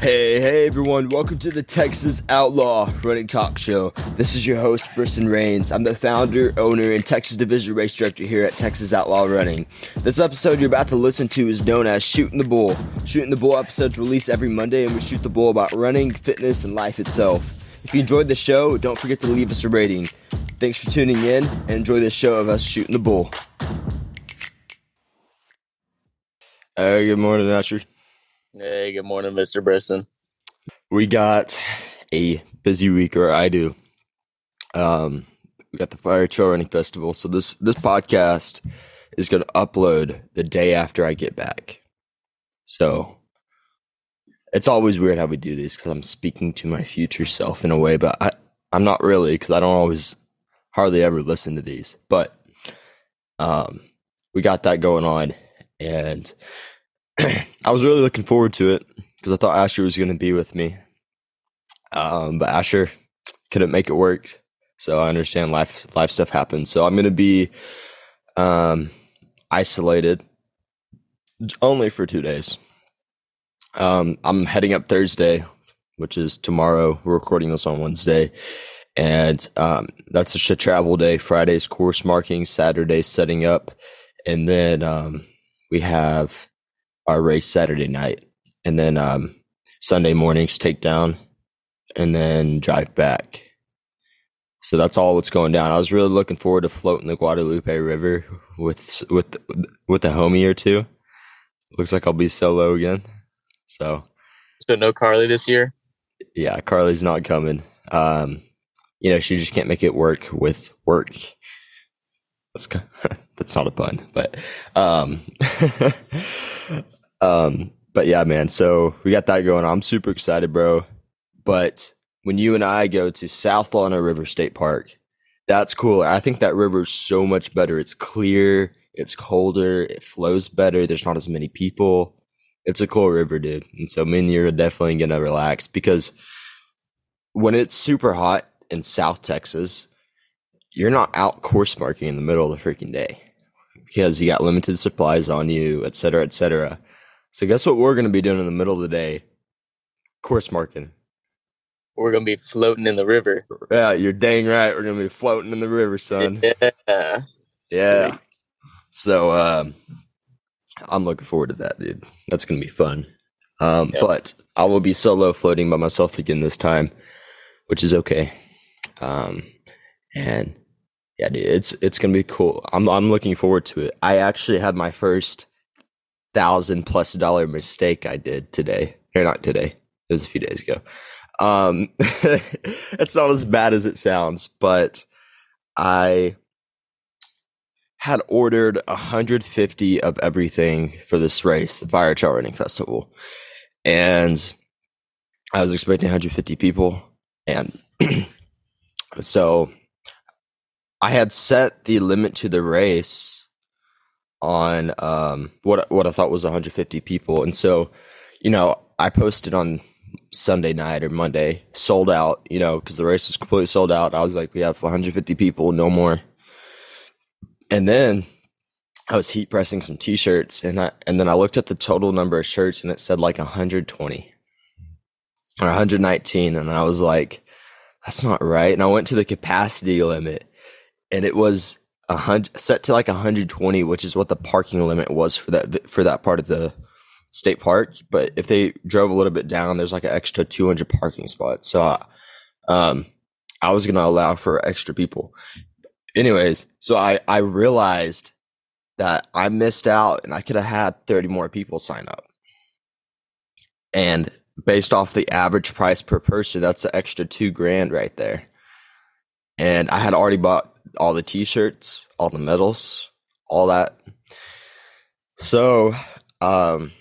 Hey, hey everyone, welcome to the Texas Outlaw Running Talk Show. This is your host, Briston Rains. I'm the founder, owner, and Texas Division Race Director here at Texas Outlaw Running. This episode you're about to listen to is known as Shooting the Bull. Shooting the Bull episodes release every Monday, and we shoot the bull about running, fitness, and life itself. If you enjoyed the show, don't forget to leave us a rating. Thanks for tuning in, and enjoy this show of us shooting the bull. Hey, good morning, Asher. Hey, good morning, Mr. Briston. We got a busy week, or I do. Um, we got the Fire Trail Running Festival, so this this podcast is going to upload the day after I get back. So it's always weird how we do these because I'm speaking to my future self in a way, but I I'm not really because I don't always hardly ever listen to these, but um, we got that going on, and I was really looking forward to it because I thought Asher was going to be with me. Um, but Asher couldn't make it work. So I understand life life stuff happens. So I'm going to be um, isolated only for two days. Um, I'm heading up Thursday, which is tomorrow. We're recording this on Wednesday. And um, that's just a travel day. Friday's course marking, Saturday setting up. And then um, we have our race Saturday night, and then um, Sunday mornings take down, and then drive back. So that's all what's going down. I was really looking forward to floating the Guadalupe River with with with a homie or two. Looks like I'll be solo again. So So no Carly this year? yeah, Carly's not coming. Um, you know, she just can't make it work with work. That's that's not a pun, but um, um, but yeah, man. So we got that going. I'm super excited, bro. But when you and I go to South Llano River State Park, that's cool. I think that river is so much better. It's clear, it's colder, it flows better. There's not as many people. It's a cool river, dude. And so me and you are definitely gonna relax because when it's super hot in South Texas, you're not out course marking in the middle of the freaking day because you got limited supplies on you, et cetera, et cetera. So guess what we're gonna be doing in the middle of the day? Course marking. We're gonna be floating in the river. Yeah, you're dang right. We're gonna be floating in the river, son. Yeah. Yeah. Sweet. So um I'm looking forward to that, dude. That's gonna be fun. Um Yep. but I will be solo floating by myself again this time, which is okay. Um and yeah, dude, it's it's gonna be cool. I'm I'm looking forward to it. I actually had my first thousand plus dollar mistake I did today. Or not today. It was a few days ago. Um it's not as bad as it sounds, but I had ordered 150 of everything for this race, the Fire Trail Running Festival. And I was expecting 150 people. And so I had set the limit to the race on um, what what I thought was 150 people. And so, you know, I posted on Sunday night or Monday, sold out, you know, because the race was completely sold out. I was like, we have 150 people, no more. And then I was heat pressing some t-shirts and I and then I looked at the total number of shirts and it said like 120 or 119 and I was like that's not right. And I went to the capacity limit and it was hundred set to like 120, which is what the parking limit was for that for that part of the state park. But if they drove a little bit down, there's like an extra 200 parking spots. So, I, um, I was gonna allow for extra people. Anyways, so I I realized that I missed out, and I could have had 30 more people sign up. And based off the average price per person, that's an extra two grand right there. And I had already bought all the t-shirts, all the medals, all that. So, um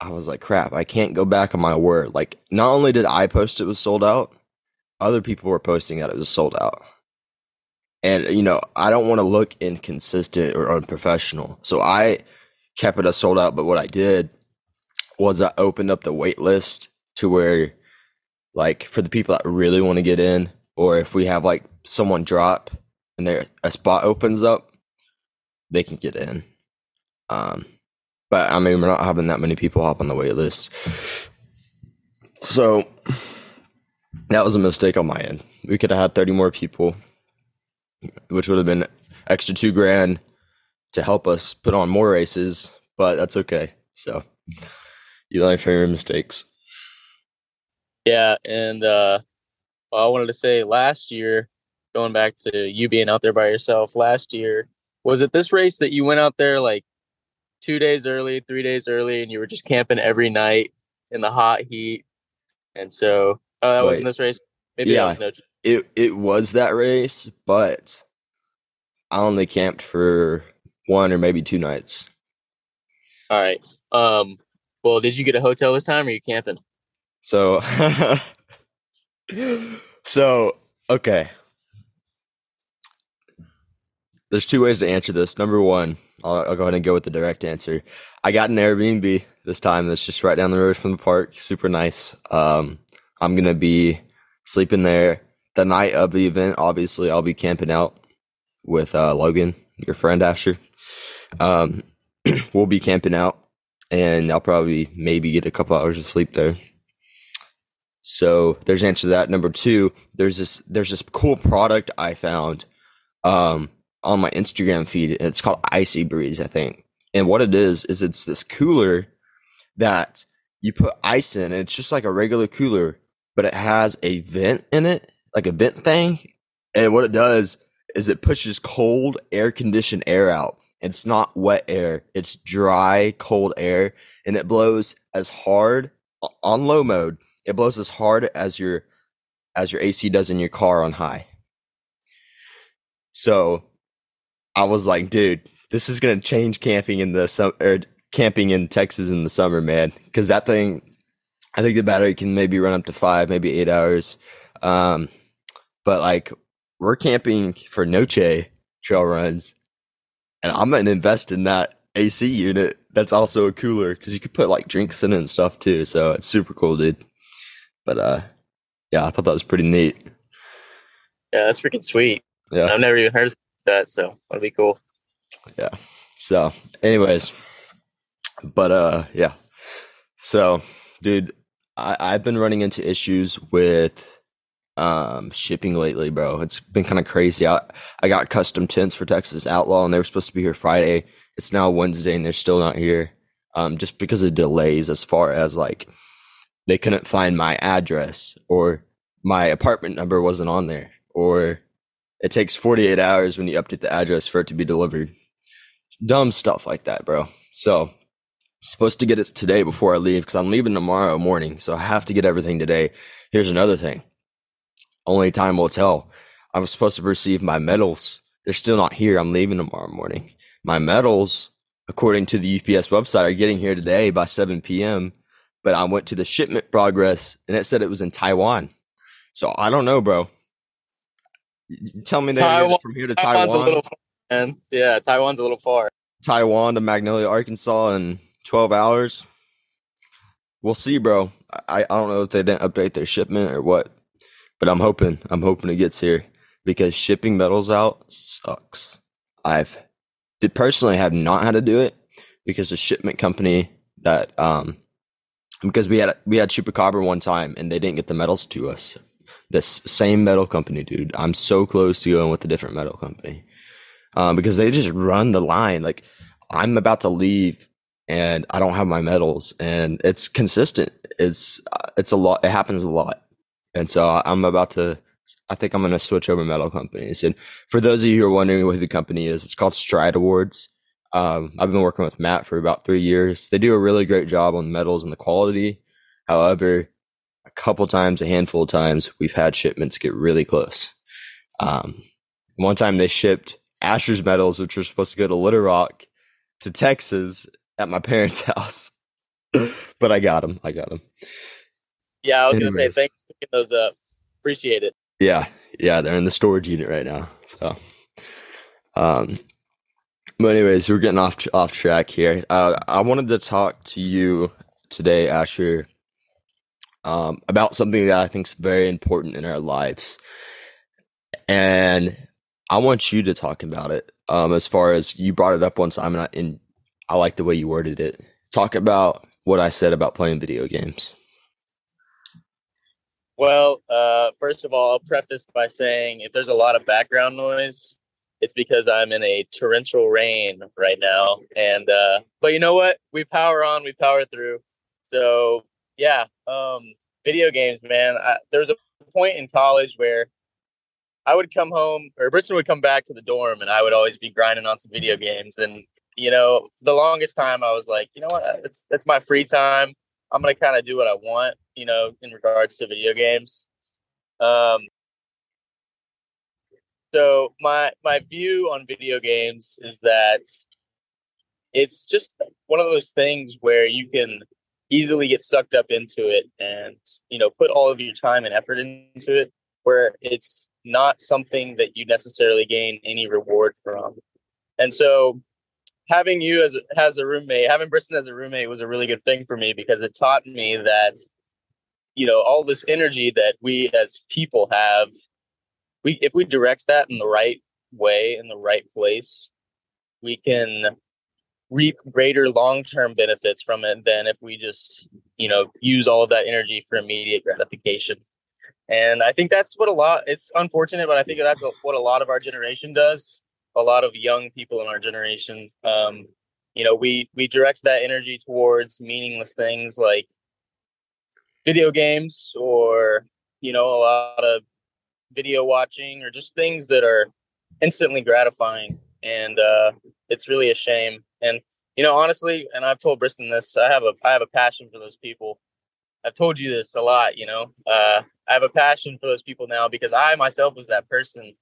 I was like, crap, I can't go back on my word. Like, not only did I post it was sold out, other people were posting that it was sold out. And, you know, I don't want to look inconsistent or unprofessional. So I kept it as sold out. But what I did was I opened up the wait list to where, like, for the people that really want to get in, or if we have like someone drop and there a spot opens up, they can get in. Um, but I mean, we're not having that many people hop on the wait list. So that was a mistake on my end. We could have had 30 more people, which would have been extra two grand to help us put on more races, but that's okay. So you learn from your mistakes. Yeah, and uh, I wanted to say last year, going back to you being out there by yourself last year, was it this race that you went out there like two days early, three days early, and you were just camping every night in the hot heat? And so, oh, that Wait. wasn't this race. Maybe Yeah. that was no. It it was that race, but I only camped for one or maybe two nights. All right. Um. Well, did you get a hotel this time, or are you camping? So so okay. There's two ways to answer this. Number one, I'll, I'll go ahead and go with the direct answer. I got an Airbnb this time that's just right down the road from the park. Super nice. Um, I'm gonna be sleeping there the night of the event. Obviously, I'll be camping out with uh, Logan, your friend Asher. Um, we'll be camping out, and I'll probably maybe get a couple hours of sleep there. So there's answer to that. Number two, there's this there's this cool product I found um, on my Instagram feed. It's called Icy Breeze, I think. And what it is is it's this cooler that you put ice in. And it's just like a regular cooler, but it has a vent in it, like a vent thing. And what it does is it pushes cold air conditioned air out. It's not wet air; it's dry, cold air, and it blows as hard on low mode it blows as hard as your as your AC does in your car on high. So I was like, dude, this is gonna change camping in the summer or camping in Texas in the summer, man. Because that thing, I think the battery can maybe run up to five, maybe eight hours. Um, but like we're camping for Noche trail runs, and I'm gonna invest in that AC unit. That's also a cooler because you could put like drinks in it and stuff too. So it's super cool, dude. But uh, yeah, I thought that was pretty neat. Yeah, that's freaking sweet. Yeah. I've never even heard of that, so that'd be cool. Yeah. So, anyways, but uh, yeah. So, dude, I I've been running into issues with um shipping lately, bro. It's been kind of crazy. I I got custom tents for Texas Outlaw, and they were supposed to be here Friday. It's now Wednesday, and they're still not here. Um, just because of delays, as far as like they couldn't find my address or my apartment number wasn't on there, or it takes 48 hours when you update the address for it to be delivered dumb stuff like that, bro. So, supposed to get it today before I leave because I'm leaving tomorrow morning. So, I have to get everything today. Here's another thing only time will tell. I was supposed to receive my medals. They're still not here. I'm leaving tomorrow morning. My medals, according to the UPS website, are getting here today by 7 p.m. But I went to the shipment progress and it said it was in Taiwan. So, I don't know, bro. Tell me that it is from here to Taiwan's Taiwan. a little man. Yeah, Taiwan's a little far. Taiwan to Magnolia, Arkansas in 12 hours. We'll see, bro. I, I don't know if they didn't update their shipment or what, but I'm hoping. I'm hoping it gets here because shipping medals out sucks. I've did personally have not had to do it because the shipment company that um because we had we had Chupacabra one time and they didn't get the medals to us. This same medal company, dude. I'm so close to going with a different medal company um, because they just run the line. Like I'm about to leave and I don't have my medals, and it's consistent. It's uh, it's a lot. It happens a lot, and so I'm about to. I think I'm going to switch over medal companies. And for those of you who are wondering what the company is, it's called Stride Awards. Um, I've been working with Matt for about three years. They do a really great job on the medals and the quality. However, couple times, a handful of times, we've had shipments get really close. Um, one time they shipped Asher's medals, which were supposed to go to Little Rock, to Texas at my parents' house. but I got them. I got them. Yeah, I was gonna say thanks for picking those up. Appreciate it. Yeah, yeah, they're in the storage unit right now. So, um, but anyways, we're getting off off track here. Uh, I wanted to talk to you today, Asher, um, about something that I think is very important in our lives, and I want you to talk about it. Um, as far as you brought it up one time, and I, and I like the way you worded it. Talk about what I said about playing video games. Well, uh, first of all, I'll preface by saying if there's a lot of background noise, it's because I'm in a torrential rain right now. And uh, but you know what? We power on, we power through. So yeah, um, video games, man. I, there was a point in college where I would come home, or Briston would come back to the dorm, and I would always be grinding on some video games. And you know, for the longest time, I was like, you know what? It's it's my free time. I'm gonna kind of do what I want, you know, in regards to video games. Um, so my my view on video games is that it's just one of those things where you can easily get sucked up into it and you know put all of your time and effort into it where it's not something that you necessarily gain any reward from. And so having you as as a roommate having Briston as a roommate was a really good thing for me because it taught me that you know all this energy that we as people have we if we direct that in the right way in the right place we can reap greater long-term benefits from it than if we just you know use all of that energy for immediate gratification. And i think that's what a lot it's unfortunate but i think that's what a lot of our generation does. A lot of young people in our generation um you know we we direct that energy towards meaningless things like video games or you know a lot of video watching or just things that are instantly gratifying. And uh, it's really a shame and you know honestly and i've told briston this i have a i have a passion for those people. I've told you this a lot you know uh, i have a passion for those people now because i myself was that person.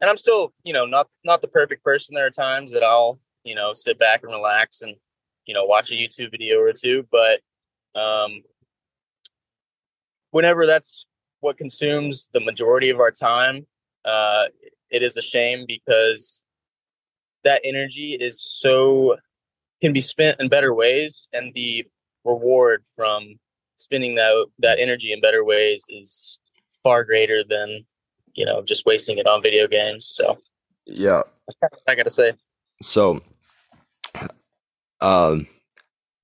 And i'm still you know not not the perfect person there are times that i'll you know sit back and relax and you know watch a youtube video or two but um whenever that's what consumes the majority of our time, uh, it is a shame because that energy is so can be spent in better ways, and the reward from spending that that energy in better ways is far greater than you know just wasting it on video games. So yeah, I gotta say. So, um,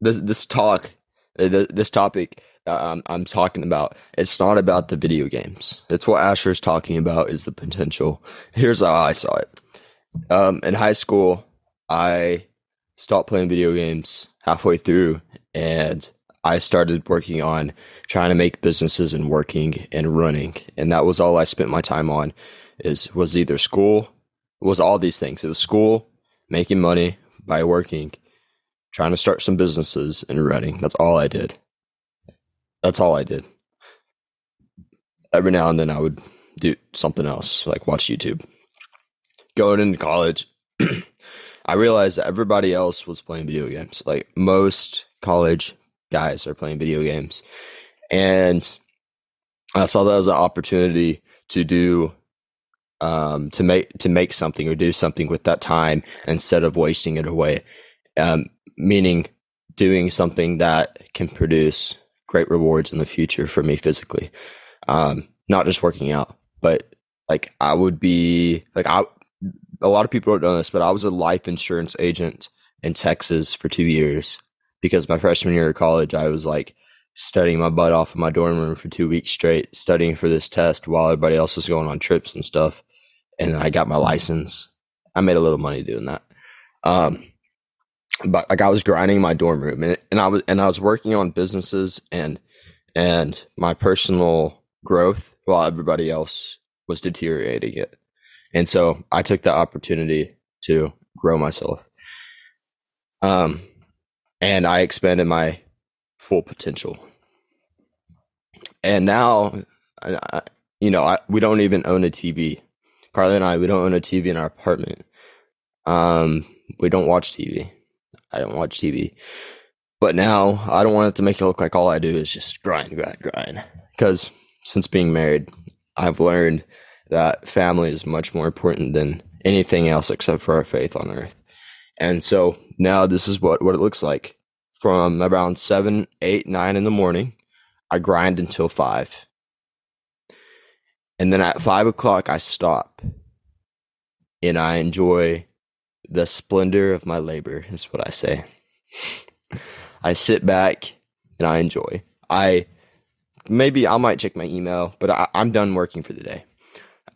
this this talk, uh, this topic I'm, I'm talking about. It's not about the video games. It's what Asher's talking about is the potential. Here's how I saw it. Um, in high school, I stopped playing video games halfway through and I started working on trying to make businesses and working and running. And that was all I spent my time on is was either school, was all these things. It was school, making money by working, trying to start some businesses and running. That's all I did. That's all I did. Every now and then I would do something else, like watch YouTube. Going into college, I realized that everybody else was playing video games. Like most college guys are playing video games. And I saw that as an opportunity to do um, to make to make something or do something with that time instead of wasting it away. Um, meaning doing something that can produce great rewards in the future for me physically. Um, not just working out, but like I would be like I. A lot of people don't know this, but I was a life insurance agent in Texas for two years because my freshman year of college, I was like studying my butt off in my dorm room for two weeks straight, studying for this test while everybody else was going on trips and stuff. And I got my license. I made a little money doing that. Um, but like I was grinding my dorm room and, and I was and I was working on businesses and and my personal growth while everybody else was deteriorating it. And so I took the opportunity to grow myself. Um and I expanded my full potential. And now I, you know, I, we don't even own a TV. Carly and I, we don't own a TV in our apartment. Um, we don't watch TV. I don't watch TV. But now I don't want it to make it look like all I do is just grind, grind, grind. Because since being married, I've learned that family is much more important than anything else except for our faith on earth. And so now this is what, what it looks like. From around seven, eight, nine in the morning, I grind until five. And then at five o'clock, I stop and I enjoy the splendor of my labor is what I say. I sit back and I enjoy. I maybe I might check my email, but I, I'm done working for the day.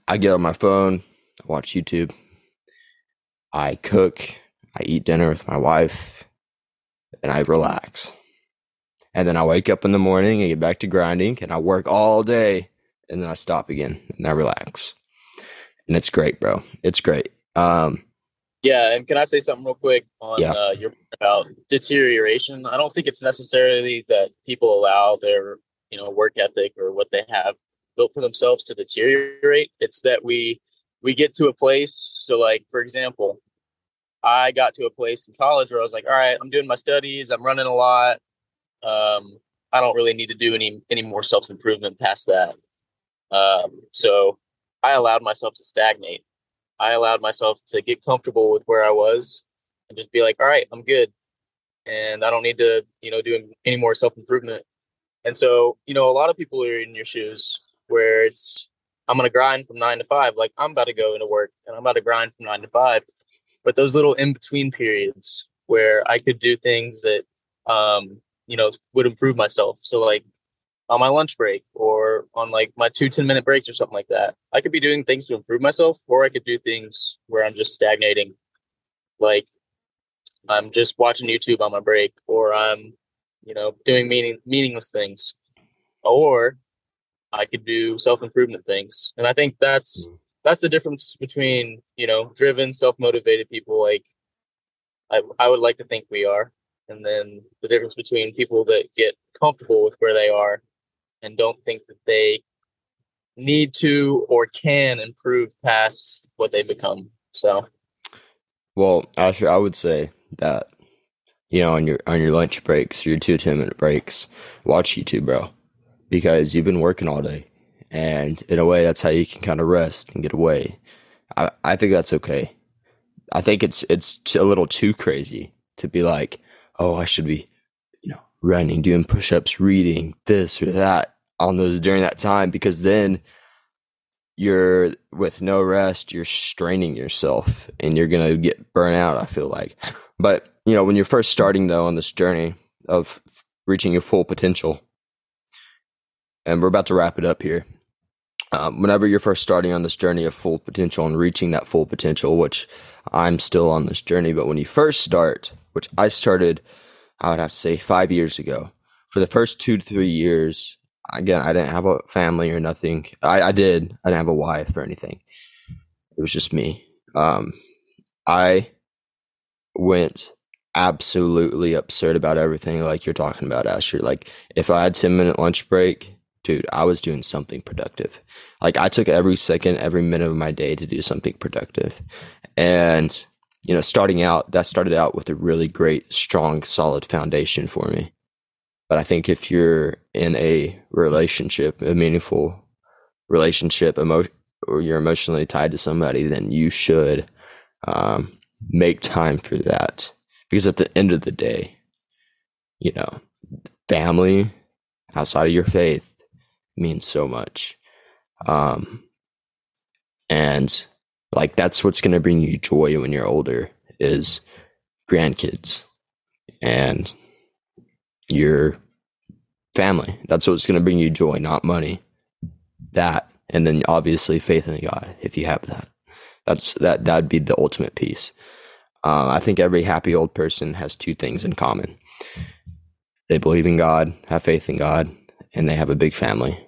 I get on my phone, I watch YouTube, I cook, I eat dinner with my wife, and I relax. And then I wake up in the morning and get back to grinding, and I work all day, and then I stop again and I relax. And it's great, bro. It's great. Um, Yeah, and can I say something real quick on Yeah. uh, your about deterioration? I don't think it's necessarily that people allow their you know work ethic or what they have built for themselves to deteriorate. It's that we we get to a place. So, like for example, I got to a place in college where I was like, all right, I'm doing my studies, I'm running a lot. Um, I don't really need to do any any more self improvement past that. Um, so I allowed myself to stagnate. I allowed myself to get comfortable with where I was and just be like, all right, I'm good. And I don't need to, you know, do any more self improvement. And so, you know, a lot of people are in your shoes where it's, I'm to grind from nine to five. Like I'm about to go into work and I'm about to grind from nine to five. But those little in between periods where I could do things that, um, you know, would improve myself. So, like, on my lunch break or on like my two 10 minute breaks or something like that. I could be doing things to improve myself, or I could do things where I'm just stagnating. Like I'm just watching YouTube on my break, or I'm, you know, doing meaning meaningless things. Or I could do self improvement things. And I think that's hmm. that's the difference between, you know, driven, self motivated people like I I would like to think we are. And then the difference between people that get comfortable with where they are and don't think that they need to or can improve past what they become. So Well, Asher, I would say that you know on your on your lunch breaks, your two 10 minute breaks, watch YouTube, bro, because you've been working all day, and in a way, that's how you can kind of rest and get away. I I think that's okay. I think it's it's a little too crazy to be like, oh, I should be, you know, running, doing push ups, reading this or that on those during that time, because then you're with no rest, you're straining yourself and you're to get burnt out, I feel like. But, you know, when you're first starting though on this journey of reaching your full potential, and we're about to wrap it up here. Um, whenever you're first starting on this journey of full potential and reaching that full potential, which I'm still on this journey, but when you first start, which I started, I would have to say five years ago, for the first two to three years, again, I didn't have a family or nothing. I, I did. I didn't have a wife or anything. It was just me. Um, I went absolutely absurd about everything, like you're talking about, Asher. Like if I had ten minute lunch break, dude, I was doing something productive. Like I took every second, every minute of my day to do something productive, and you know, starting out, that started out with a really great, strong, solid foundation for me. But I think if you're in a relationship, a meaningful relationship, emo- or you're emotionally tied to somebody, then you should um, make time for that. Because at the end of the day, you know, family outside of your faith means so much. Um, and like that's what's going to bring you joy when you're older is grandkids and your family. That's what's going to bring you joy, not money. That, and then obviously faith in God, if you have that. That's that. That'd be the ultimate peace. Um, I think every happy old person has two things in common: they believe in God, have faith in God, and they have a big family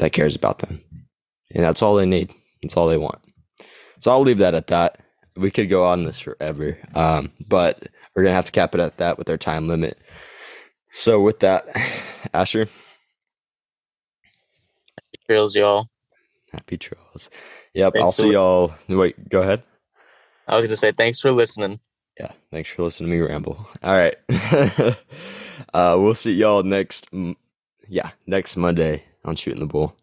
that cares about them, and that's all they need. That's all they want. So I'll leave that at that. We could go on this forever, um, but we're gonna have to cap it at that with our time limit. So with that, Asher, trails, y'all. happy trails. Yep, Thanks I'll see y'all. Wait, go ahead. I was gonna say thanks for listening. Yeah, thanks for listening to me ramble. All right, uh, we'll see y'all next. Yeah, next Monday on shooting the bull.